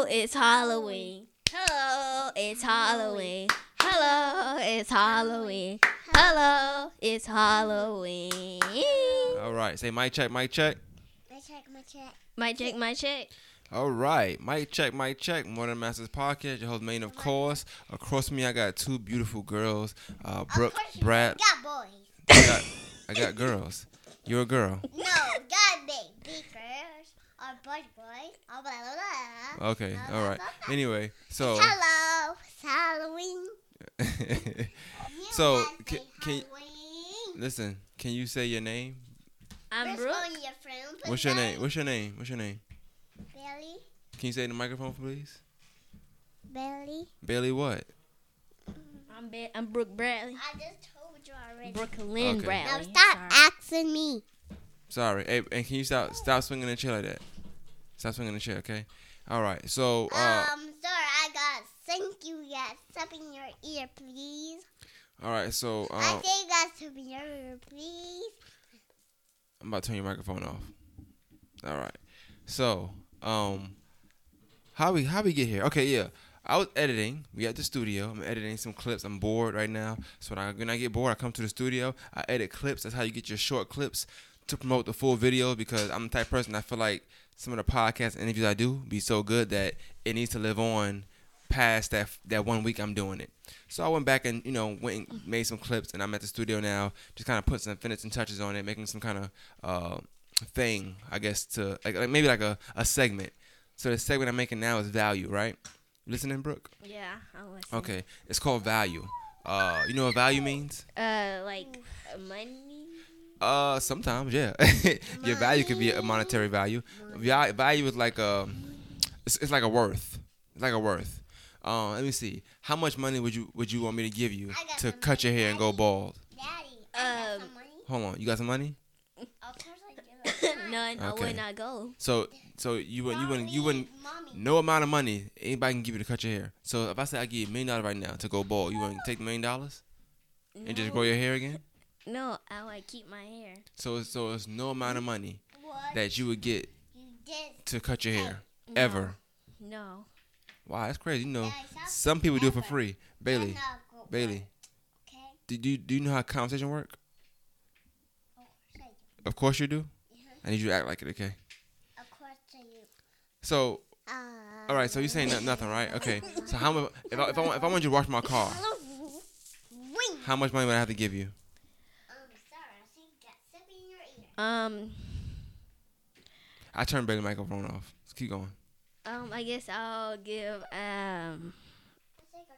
Hello, it's Halloween. Hello, it's Halloween. Hello, it's Halloween. Hello, it's Halloween. All right. Say mic check, mic check. My check, my check. My check, my check. All right. Mic check, mic check. Modern Masters Podcast. Your host, Main, of course. Across me, I got two beautiful girls. Uh, Brooke, of course you got boys. I got, I got girls. You're a girl. No, got big, Okay. All right. Anyway, so. Hello, Halloween. So, can- can you- listen. Can you say your name? I'm Brooke. one, your friend put What's your name? What's your name? What's your name? Belly, Can you say the microphone, please? belly. Bailey, what? I'm Be- I'm Brooke Bradley. I just told you already. Brooklyn Okay. Bradley. Now stop Sorry. asking me. Sorry. Hey, and can you stop stop swinging the chair like that? Stop swinging the chair, okay? All right. So, uh, um, sir, I got thank you. Yes, step in your ear, please. all right. So, I um, say you got step in your ear, please. I'm about to turn your microphone off. All right. So, um, how we how we get here? Okay, yeah. I was editing. We at the studio. I'm editing some clips. I'm bored right now. So when I, when I get bored, I come to the studio. I edit clips. That's how you get your short clips to promote the full video. Because I'm the type of person I feel like some of the podcast interviews I do be so good that it needs to live on past that that one week I'm doing it. So I went back and you know went and made some clips, and I'm at the studio now, just kind of put some finishing touches on it, making some kind of uh, thing, I guess, to like, like maybe like a, a segment. So the segment I'm making now is value, right? You listening, Brooke? Yeah, I'm listening. Okay, it's called value. Uh, you know what value means? Uh, like money. Uh, sometimes, yeah. Your value could be a monetary value. Value is like a, it's, it's like a worth. It's like a worth. Um, let me see. How much money would you would you want me to give you to some cut your money, hair and go bald? Daddy, I got Um, some money. Hold on, you got some money? Of course I do. None. I would not go. So so you wouldn't you wouldn't you wouldn't Mommy. no amount of money anybody can give you to cut your hair. So if I say I give you a million dollars right now to go bald, you wouldn't take the million dollars and just grow your hair again? No, I keep my hair. So so it's no amount of money What that you would get to cut your hair No. ever. No. Wow, that's crazy. You know, stop some people do it for free. Bailey, Bailey, Okay. do you do you know how conversation work? Of course I do. Of course you do. Yeah. I need you to act like it, okay? Of course I do. So, Uh, all right. So you're saying no- nothing, right? Okay. So how much? If I, if I want if I want you to wash my car, how much money would I have to give you? Um, sorry, I see you got something in your ear. Um. I turned Bailey microphone off. Let's keep going. Um. I guess I'll give um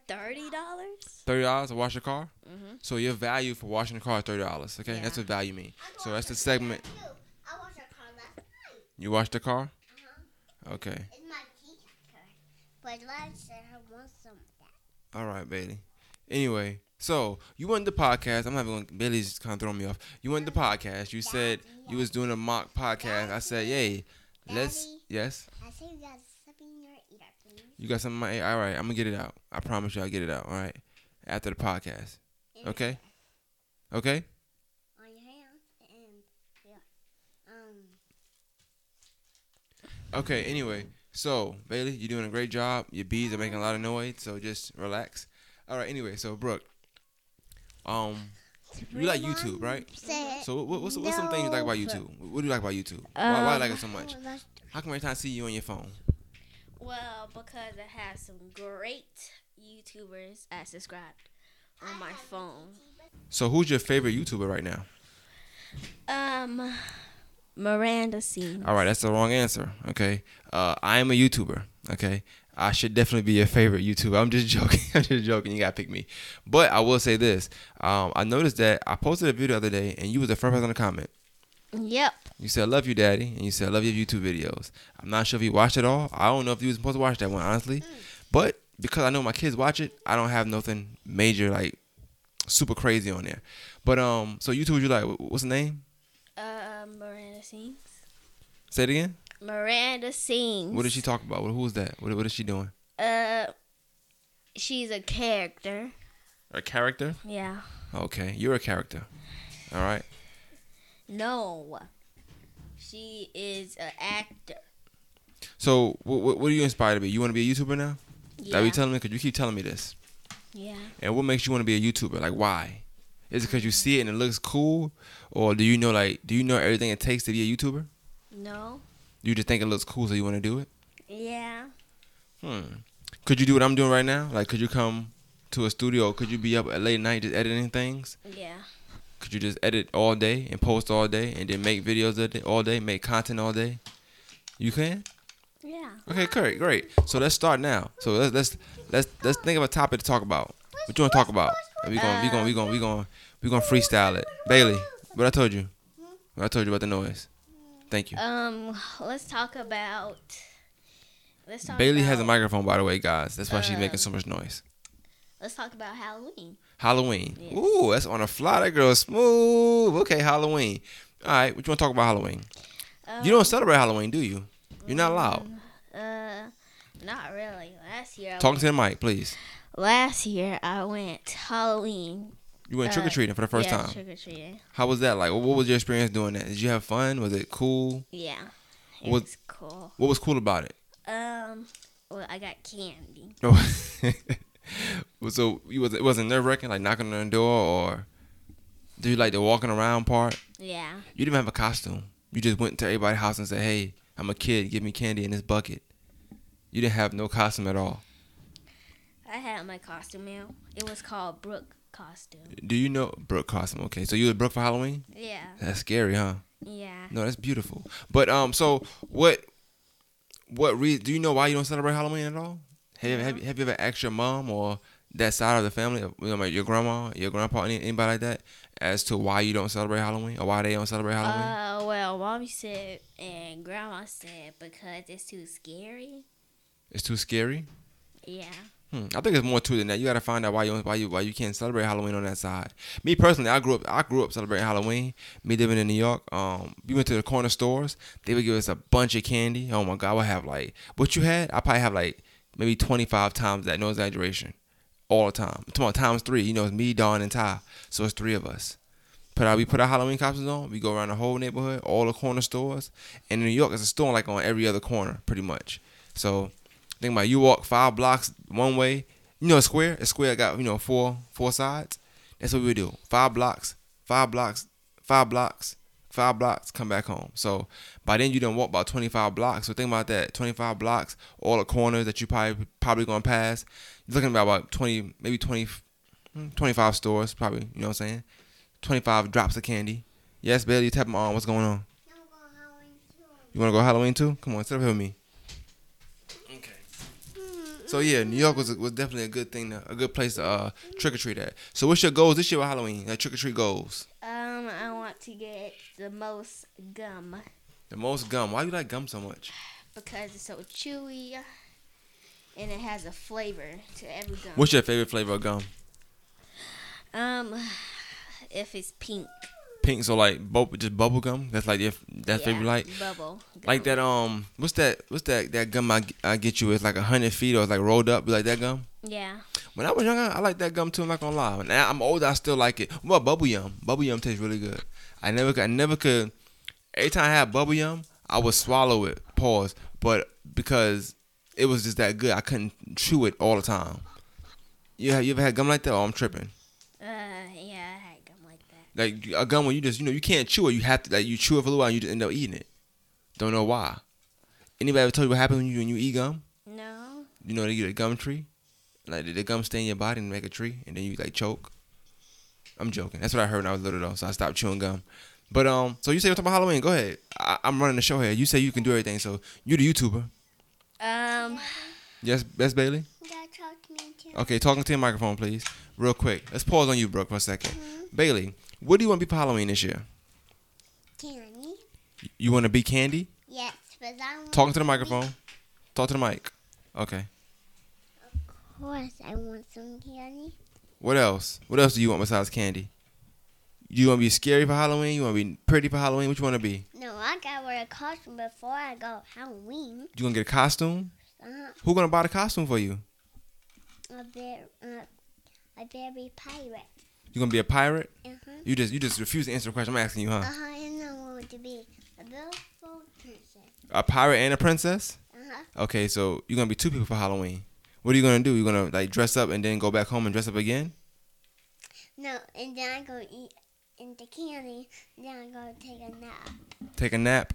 thirty dollars. Thirty dollars to wash your car. Mhm. So your value for washing the car is thirty dollars. Okay, that's what value means. So that's the segment. I washed car last night. You washed the car. Uh-huh. Okay. It's my teacher. But Lance said I want some of that. All right, Bailey. Anyway, so you went the podcast. I'm not even. Gonna, Bailey's kind of throwing me off. You went the podcast. You said you was doing a mock podcast. I said, yay. Let's. Yes. I said you got something in your ear, please. You got something. in My, all right. I'm gonna get it out. I promise you, I'll get it out. All right. After the podcast. Okay. Okay. On your hand and yeah. Um. Okay. Anyway, so Bailey, you're doing a great job. Your bees are making a lot of noise, so just relax. All right. Anyway, so Brooke, um, you like YouTube, right? So what, what's what's some things you like about YouTube? What do you like about YouTube? why, why you like it so much? Oh, How come every time I see you on your phone? Well, because it has some great YouTubers I subscribed on my phone. So who's your favorite YouTuber right now? Um, Miranda Sings. All right, that's the wrong answer. Okay, uh, I am a YouTuber. Okay, I should definitely be your favorite YouTuber. I'm just joking. I'm just joking. You gotta pick me. But I will say this. Um, I noticed that I posted a video the other day, and you was the first person to comment. Yep. You said, I "Love you, Daddy," and you said, I "Love your YouTube videos." I'm not sure if you watched it all. I don't know if you was supposed to watch that one, honestly. But because I know my kids watch it, I don't have nothing major like super crazy on there. But um, so YouTube, you like? What's the name? Uh, Miranda Sings. Say it again. Miranda Sings. What did she talk about? What, who was that? What, what is she doing? Uh, she's a character. A character? Yeah. Okay, you're a character. All right. No. She is an actor. So what, what are you inspired to be? You want to be a YouTuber now? Yeah. That you telling me? Cause you keep telling me this. yeah. And what makes you want to be a YouTuber? Like why? Is it because you see it and it looks cool, or do you know like do you know everything it takes to be a YouTuber? No. You just think it looks cool, so you want to do it. Yeah. Hmm. Could you do what I'm doing right now? Like, could you come to a studio? Could you be up at late night just editing things? Yeah. Could you just edit all day and post all day and then make videos of it all day, make content all day? You can. Yeah. Okay, great, great. So let's start now. So let's let's let's let's think of a topic to talk about. What you want to talk about? We going we going we going we going we going to freestyle it. Bailey, what I told you? What I told you about the noise. Thank you. Um, let's talk about. Let's talk. Bailey about, has a microphone, by the way, guys. That's why she's making Um, so much noise. Let's talk about Halloween. Halloween. Yes. Ooh, that's on a fly. That girl smooth. Okay, Halloween. All right, what you want to talk about Halloween? Um, You don't celebrate Halloween, do you? You're not allowed. Uh, not really. Last year. I Talk went, to the mic, please. last year I went Halloween. You went Uh, trick or treating for the first yeah, time. Trick or treating. How was that like? What was your experience doing that? Did you have fun? Was it cool? Yeah. It What- was cool. What was cool about it? Um, well, I got candy. so you was it wasn't nerve wracking like knocking on the door or do you like the walking around part? Yeah. You didn't have a costume. You just went to everybody's house and said, "Hey, I'm a kid. Give me candy in this bucket." You didn't have no costume at all. I had my costume meal. It was called Brooke costume. Do you know Brooke costume? Okay, so you was Brooke for Halloween? Yeah. That's scary, huh? Yeah. No, that's beautiful. But um, so what? What reason? Do you know why you don't celebrate Halloween at all? Have you, have, you, have you ever asked your mom or that side of the family, you know, like your grandma, your grandpa, anybody like that, as to why you don't celebrate Halloween or why they don't celebrate Halloween? Uh, well, mommy said and grandma said because it's too scary. it's too scary. Yeah. Hmm. I think it's more to it than that. You got to find out why you why you why you can't celebrate Halloween on that side. Me personally, I grew up I grew up celebrating Halloween. Me living in New York, um, we went to the corner stores. They would give us a bunch of candy. Oh my god, I would have like what you had. I probably have like maybe twenty five times that. No exaggeration, all the time. I'm talking about times three. You know, it's me, Dawn, and Ty. So it's three of us. Put our we put our Halloween costumes on. We go around the whole neighborhood, all the corner stores. And in New York, it's a store like on every other corner, pretty much. So think about it, you walk five blocks one way. You know, a square. A square got you know four four sides. That's what we do. Five blocks, five blocks, five blocks, five blocks. Come back home. So by then you done walk about twenty five blocks. So think about that. Twenty five blocks, all the corners that you probably probably gonna pass. You're looking about about twenty, maybe 20, hmm, 25 stores probably. You know what I'm saying? Twenty five drops of candy. Yes, Bailey, you tap my arm. What's going on? You wanna go Halloween too? Come on, sit up here with me. So yeah, New York was was definitely a good thing, to, a good place to uh, trick or treat at. So what's your goals this year with Halloween? Like trick or treat goals. Um, I want to get the most gum The most gum. Why do you like gum so much? because it's so chewy and it has a flavor to every gum. What's your favorite flavor of gum? Um, if it's pink. Pink. So like bu- just bubble gum. That's like your that's yeah, favorite like. bubble. Like gum. that um, what's that? What's that? That gum I, I get you is like a hundred feet or it's like rolled up. You like that gum? Yeah. When I was younger, I like that gum too. I'm not gonna lie. Now I'm older, I still like it. What bubble yum? Bubble yum tastes really good. I never, could, I never could. Every time I had bubble yum, I would swallow it. Pause. But because it was just that good, I couldn't chew it all the time. You have, you ever had gum like that? Oh, I'm tripping. Uh, yeah, I had gum like a gum when you just, you know, you can't chew it. You have to, like, you chew it for a little while, and you just end up eating it. Don't know why. Anybody ever tell you what happens when you when you eat gum? No. You know, they get a gum tree. Like did the gum stay in your body and make a tree, and then you like choke. I'm joking. That's what I heard when I was little though, so I stopped chewing gum. But um, so you say you're talking about Halloween? Go ahead. I, I'm running the show here. You say you can do everything, so you're the YouTuber. Um, Yes, Best Bailey. Dad, talk to me too. Okay, talking to your microphone, please, real quick. Let's pause on you, Brooke, for a 2nd Bailey, what do you want to be for Halloween this year? Candy? You want to be Candy? Yes, but I want Talking to the microphone. Talk to the mic. Okay. Of course, I want some candy. What else? What else do you want besides candy? You want to be scary for Halloween? You want to be pretty for Halloween? What you want to be? No, I gotta wear a costume before I go Halloween. You gonna get a costume? Uh, Who gonna buy the costume for you? a bear, uh, a berry pirate. You gonna be a pirate? Huh. You just you just refuse to answer the question I'm asking you, huh? Uh huh? huh. And I want to be a beautiful princess. A pirate and a princess? Uh Uh-huh. Okay, so you're gonna be two people for Halloween. What are you gonna do? You're gonna like dress up and then go back home and dress up again? No, and then I go eat in the candy. Then I go take a nap. Take a nap.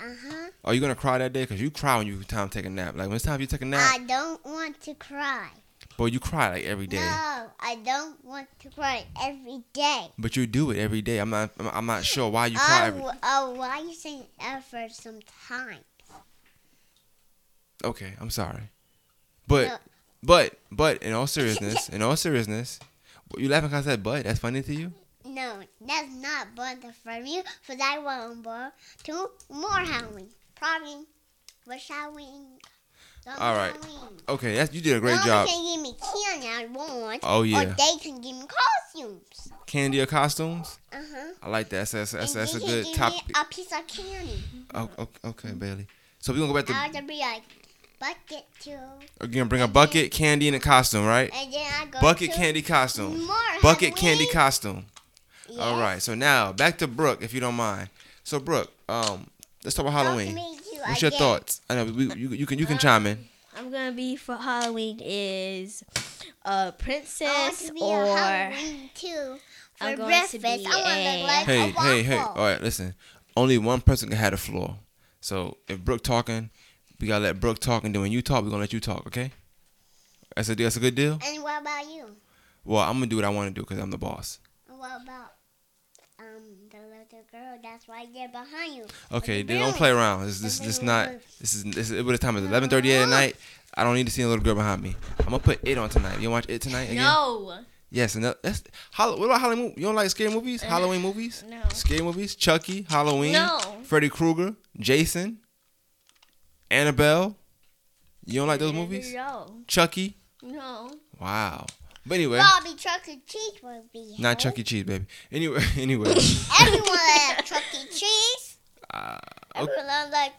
Uh huh. Are you gonna cry that day? Cause you cry when you time to take a nap. Like when it's time for you to take a nap, I don't want to cry. Boy, you cry like every day. No, I don't want to cry every day. But you do it every day. I'm not. I'm, not sure why you cry. Oh, Every, oh, why you saying effort sometimes? okay, I'm sorry. But No. but but in all seriousness, in all seriousness, you laughing cause I said but? That's funny to you? No, that's not but from you, for I want more two more Halloween. Probably wish Halloween. Don't All right. Okay, that's you did a great Mama job. can give me candy I want. Oh Or yeah, they can give me costumes. candy or costumes? Uh huh. I like that. That's that's, that's, a good topic. a piece of candy. Oh, okay, okay, Bailey. So we're gonna go back to. I would be like bucket too, We're gonna bring a bucket, candy, and a costume, right? and then I go Bucket candy costume. More Bucket candy costume. Yes. All right. So now back to Brooke, if you don't mind. So Brooke, um, let's talk about Halloween. Me too What's your again. thoughts? I know we, you, you can you can Um, chime in. I'm gonna be for Halloween is a I want princess to be or a Halloween too. For I'm going breakfast, to be I want a- like Hey, a hey, hey! All right, listen. Only one person can have the floor. So if Brooke talking, we gotta let Brooke talk, and then when you talk, we're gonna let you talk. Okay? That's a that's a good deal. And what about you? Well, I'm gonna do what I want to do because I'm the boss. What about um the little girl that's right there behind you? Okay, the then don't play around. This this this little not. This is this is. What the time is? 11:38 at night. I don't need to see a little girl behind me. I'm gonna put it on tonight. You wanna watch it tonight again? no, Yes, and that's Hall- What about Halloween? You don't like scary movies? Uh, Halloween movies? no, Scary movies? Chucky, Halloween, no. Freddy Krueger, Jason, Annabelle. You don't like those movies? No, Chucky. no. Wow. But anyway, Bobby Chuck E. Cheese will be not home. Chuck E. Cheese, baby. Anyway, anyway. Everyone like Chuck E. Cheese. uh, okay, Everyone like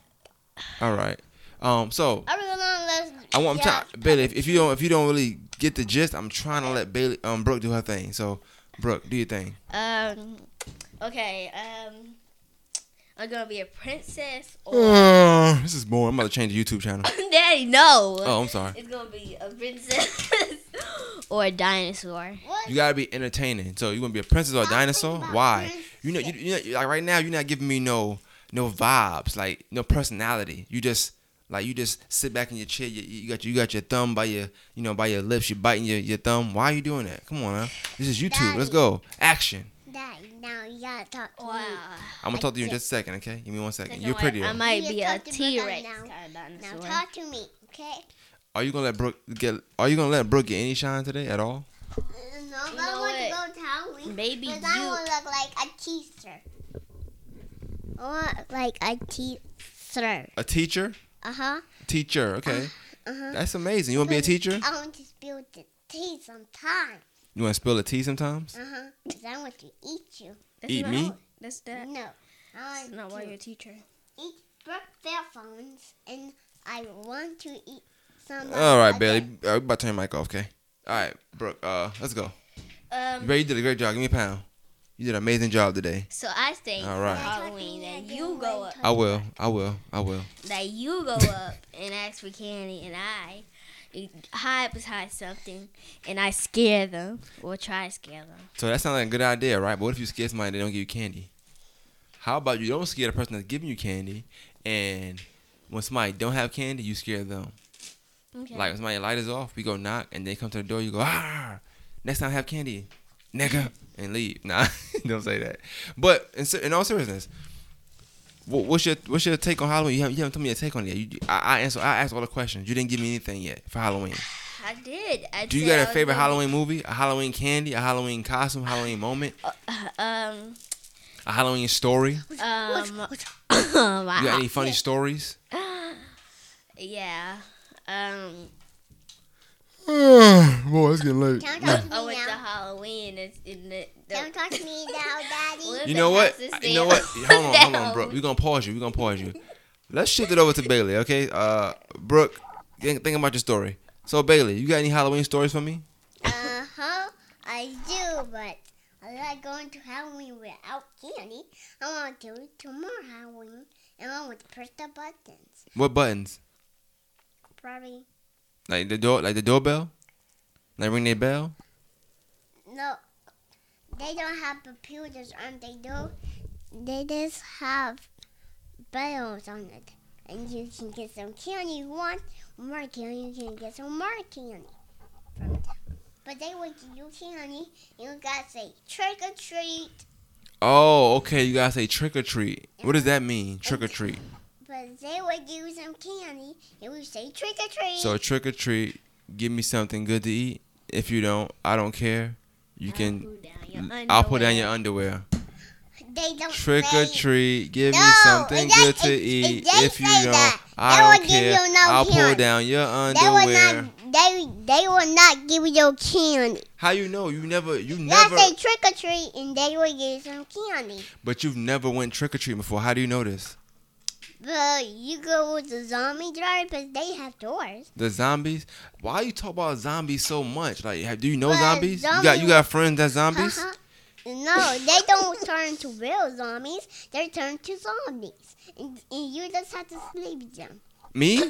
all right. Um. So everyone loves. I want yeah, trying, Bailey. If, if you don't, if you don't really get the gist, I'm trying to let Bailey, um, Brooke do her thing. So, Brooke, do your thing. Um, okay. Um, I'm gonna be a princess or Uh, this is boring. I'm about to change the YouTube channel. Daddy. No, Oh, I'm sorry. it's gonna be a princess or a dinosaur. What? You gotta be entertaining. So you gonna be a princess or a I'm dinosaur? Why? You know, you, you know, like right now, you're not giving me no no vibes, like no personality. You just like you just sit back in your chair. You, you got you got your thumb by your you know by your lips. You biting your, your thumb. Why are you doing that? Come on, now. This is YouTube. Let's go. Action. Daddy, now you gotta talk to Wow. me. I'm gonna talk to you in just a second, okay? Give me one second. Second You're one, prettier. I might be a talk to Brooke T Rex now. kind of Now talk to me, okay? Are you gonna let Brooke get? Are you gonna let Brooke get any shine today at all? No, You I know want to what? go to Halloween. Maybe Because I you. want to look like a teacher. I want like a teacher. A teacher? Uh huh. Teacher. Okay. Uh huh. That's amazing. You wanna be a teacher? I want to spill the tea sometimes. You wanna spill the tea sometimes? Uh huh. Because I want to eat you. That's Eat not, me? That's that. No. I That's want not why to you're a teacher. eat Brooke Fairphones and I want to eat some. All right, other- Bailey. Uh, we about to turn your mic off, okay? All right, Brooke. Uh, let's go. Um. Bailey, you did a great job. Give me a pound. You did an amazing job today. So I think All for. Halloween that you go up, I will. I will. I will. that you go up and ask for candy, and I hide behind something, and I scare them or try to scare them. So that sounds like a good idea, right? But what if you scare somebody and they don't give you candy? How about you don't scare the person that's giving you candy, and when somebody don't have candy, you scare them. Okay. Like when somebody light is off, we go knock, and they come to the door, you go ah. Next time have candy, nigga, and leave. Nah, don't say that. But in, in all seriousness, what, what's your what's your take on Halloween? You haven't, you haven't told me your take on it yet. You, I, I answer. I asked all the questions. You didn't give me anything yet for Halloween. I did. I Do you got a favorite gonna- Halloween movie? A Halloween candy? A Halloween costume? Halloween moment? Um. A Halloween story? Um. You got any funny stories? yeah. Um. Boy, it's getting late. Can I talk to I me went to now? Halloween. It's in the. the Can you talk to me now, Daddy? Well, You know what? You know what? Hold on, hold on, Down. Brooke. We're gonna pause you. We're gonna pause you. Let's shift it over to Bailey, okay? Uh, Brooke, think, think about your story. So Bailey, you got any Halloween stories for me? Uh huh. I do, but I like going to Halloween without candy. I want to do more Halloween, and I want to press the buttons. What buttons? Probably. Like the door, like the doorbell. Like ring their bell. No, they don't have computers on they do. They just have bells on it. And you can get some candy. You want more candy, you can get some more candy from them. But they want you candy, you gotta say trick or treat. Oh, okay. You gotta say trick or treat. What does that mean? Trick or treat. But they would give you some candy, and we say trick or treat. So trick or treat. Give me something good to eat. If you don't, I don't care. You can. Pull down your I'll put down your underwear. underwear. they don't Trick or treat. Give me something it good to it- eat. If you don't, that. I will don't give care. you no I'll pull candy. down your They will underwear. not. They they will not give you candy. How you know? You never. You never. say trick or treat, and they will give you some candy. But you've never went trick or treating before. How do you know this? But you go with the zombie drive, because they have doors. The zombies. Why you talk about zombies so much? Like, have- do you know Well, zombies? You got you got friends that zombies? Uh-huh. No, they don't turn to real zombies. They turn to zombies, and, and you just have to sleep with them. Me?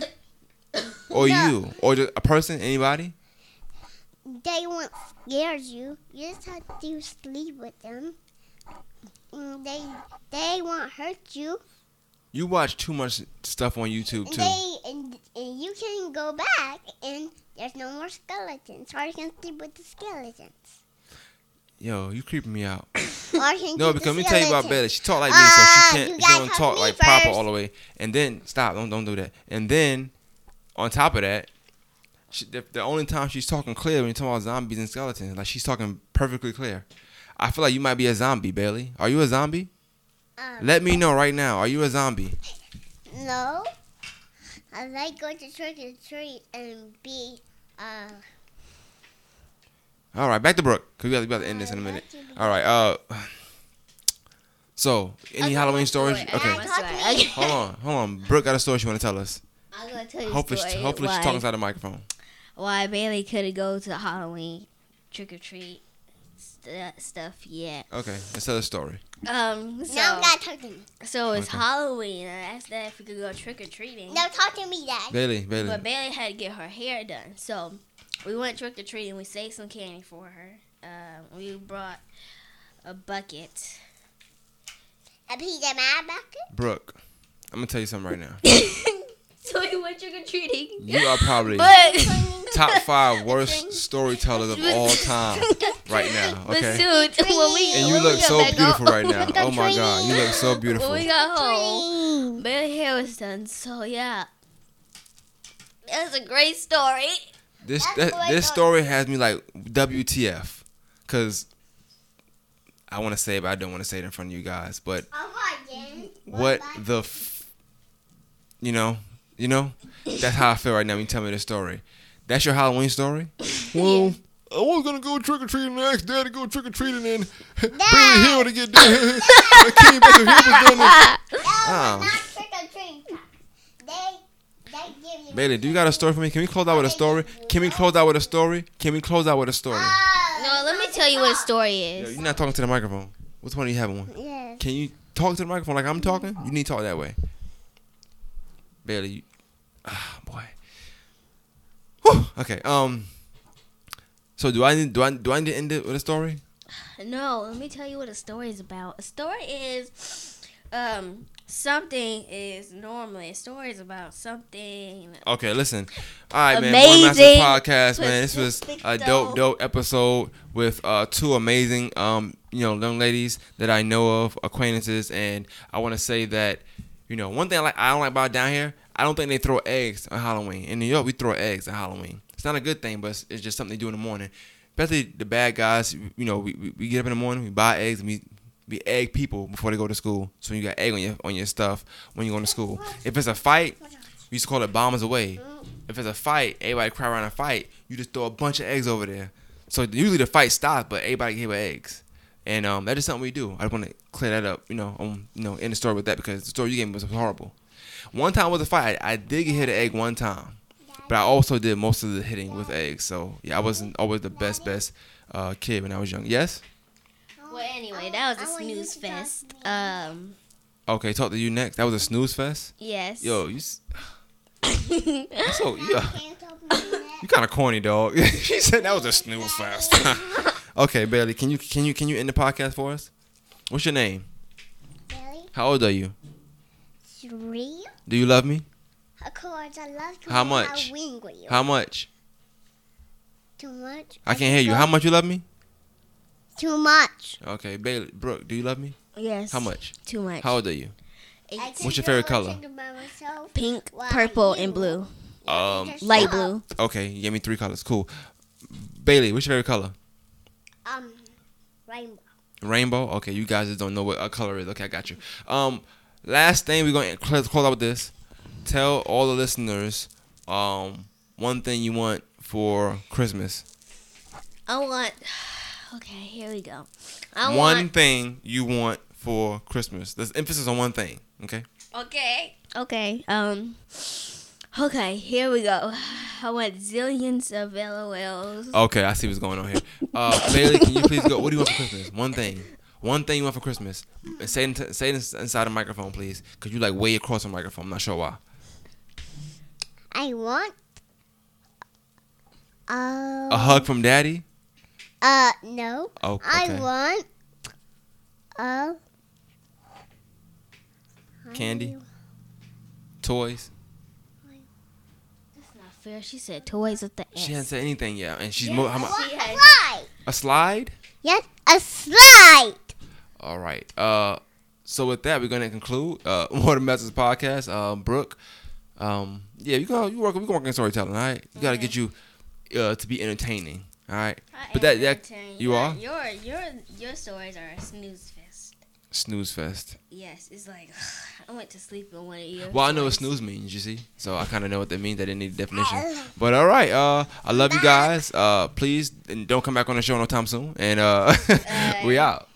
Or No. you? Or a person? Anybody? They won't scare you. You just have to sleep with them. And they they won't hurt you. You watch too much stuff on YouTube too. they and, and you can go back and there's no more skeletons. Or you can sleep with the skeletons. Yo, you creeping me out. Or can No, because let me tell you about. Bailey. She talk like me, Ah, so she can't. She don't talk like proper first. all the way. And then stop. Don't don't do that. And then on top of that, she, the, the only time she's talking clear when you're talking about zombies and skeletons, like she's talking perfectly clear. I feel like you might be a zombie, Bailey. Are you a zombie? Um, Let me know right now. Are you a zombie? No. I like going to trick or treat and be uh All right, back to Brooke. Cause we got, we got to end this in a minute. All right. Uh. So, any I got Halloween one stories? story. I Okay. got one story. Okay. Hold on, hold on. Brooke got a story she want to tell us. I'm gonna tell you Hopefully, a she, story hopefully she's why, talking inside the microphone. why Bailey couldn't go to Halloween trick or treat st- stuff yet. Okay, let's tell the story. Um, so now gotta talk to me. so it's Okay. Halloween. and I asked that if we could go trick or treating. No talk to me, Dad. Bailey, Bailey. But Bailey had to get her hair done. So we went trick or treating. We saved some candy for her. Um, we brought a bucket. A PJ Masks bucket? Brooke, I'm gonna tell you something right now. so we went trick or treating. You are probably But top five worst storytellers of all time right now. but Okay, soon when we and you when we look got so back beautiful home- right now. Oh my God, you look so When beautiful. we got home, Green. Bailey hair was done. So yeah, that's a great story. This that, this story has me like WTF, cause I want to say it, but I don't want to say it in front of you guys. But Oh, hi, Jen. what the, f- you know, you know, that's how I feel right now. When you tell me the story, that's your Halloween story. Well, I was gonna go trick or treating and ask Dad to go trick or treating and bring Dad. him to get done. I came back and he was done. No, Oh. not trick or treat. They, they give you. Bailey, do you got a story for me? Can we close out with a story? Can we close out with a story? Can we close out with a story? Oh, No, let me tell you what a story is. Yo, you're not talking to the microphone. Which one are you having one? Yes. Can you talk to the microphone like I'm talking? You need to talk that way. Bailey, you, ah, boy. Whew. Okay. Um. So do I need do I do I need to end it with a story? No, let me tell you what a story is about. A story is um something is normally a story is about something Okay, listen. All right, man. One Amazing. Podcast, man. This was a dope, dope episode with uh, two amazing, um, you know, young ladies that I know of, acquaintances, and I want to say that, you know, one thing I like, I don't like about down here, I don't think they throw eggs on Halloween. In New York, we throw eggs on Halloween. It's not a good thing, but it's, it's just something they do in the morning. Especially the bad guys, you know, we, we, we get up in the morning, we buy eggs, and we we egg people before they go to school. So you got egg on your on your stuff when you go to school. If it's a fight, we used to call it bombers away. If it's a fight, everybody cry around a fight. You just throw a bunch of eggs over there. So usually the fight stops, but everybody with eggs. And um, that is something we do. I want to clear that up, you know, um, you know, in the story with that because the story you gave me was horrible. One time was a fight. I did get hit an egg one time, but I also did most of the hitting with eggs. So yeah, I wasn't always the best best uh, kid when I was young. Yes. Well, anyway, that was a snooze fest. Um, Okay, talk to you next. That was a snooze fest. yes. Yo, you. s- So yeah, Can't open my neck. you kind of corny, dog. she said that was a snooze fest. okay, Bailey, can you can you can you end the podcast for us? What's your name? Bailey. How old are you? Three? Do you love me? Of course, I love you. How much? I wing with you. How much? Too much? I can't hear you. How much you love me? Too much. Okay, Bailey, Brooke, do you love me? yes. How much? Too much. How old are you? Eight. What's your favorite color? everything by myself. Pink, Why purple, and blue. Um, Light blue. Okay, you gave me three colors. Cool. Bailey, what's your favorite color? Um, rainbow. Rainbow. Okay, you guys just don't know what a color is. Okay, I got you. Um, last thing we're gonna close, close out with this. Tell all the listeners, um, one thing you want for Christmas. I want. Okay, here we go. I one want. thing you want for Christmas. There's emphasis on one thing. Okay. Okay. Okay. Um. Okay, here we go. I want zillions of LOLs. Okay, I see what's going on here. Uh, Bailey, can you please go? What do you want for Christmas? One thing. One thing you want for Christmas. Say it, say it inside the microphone, please, because you like way across the microphone. I'm not sure why. I want. Uh, A hug from Daddy. Uh, no. Oh, okay. I want. Uh. Candy? Toys. That's not fair. She said toys with the S. She hasn't said anything yet, and she's mo- how I much? want She a slide. A slide. Yes, a slide. All right. Uh, so with that, we're gonna conclude uh More Than Message podcast. Uh, Brooke, um, yeah, you go. You work. We can work in storytelling. All right. You gotta get you uh to be entertaining. All right. I But am that- that- you Your- are? Your your your stories are a snooze fest. Snooze fest. Yes, it's like I went to sleep on one of your. Well, I know what snooze means. You see, so I kind of know what that means. I didn't need a definition. But all right. Uh, I love you guys. Uh, please and don't come back on the show no time soon. And uh, we out.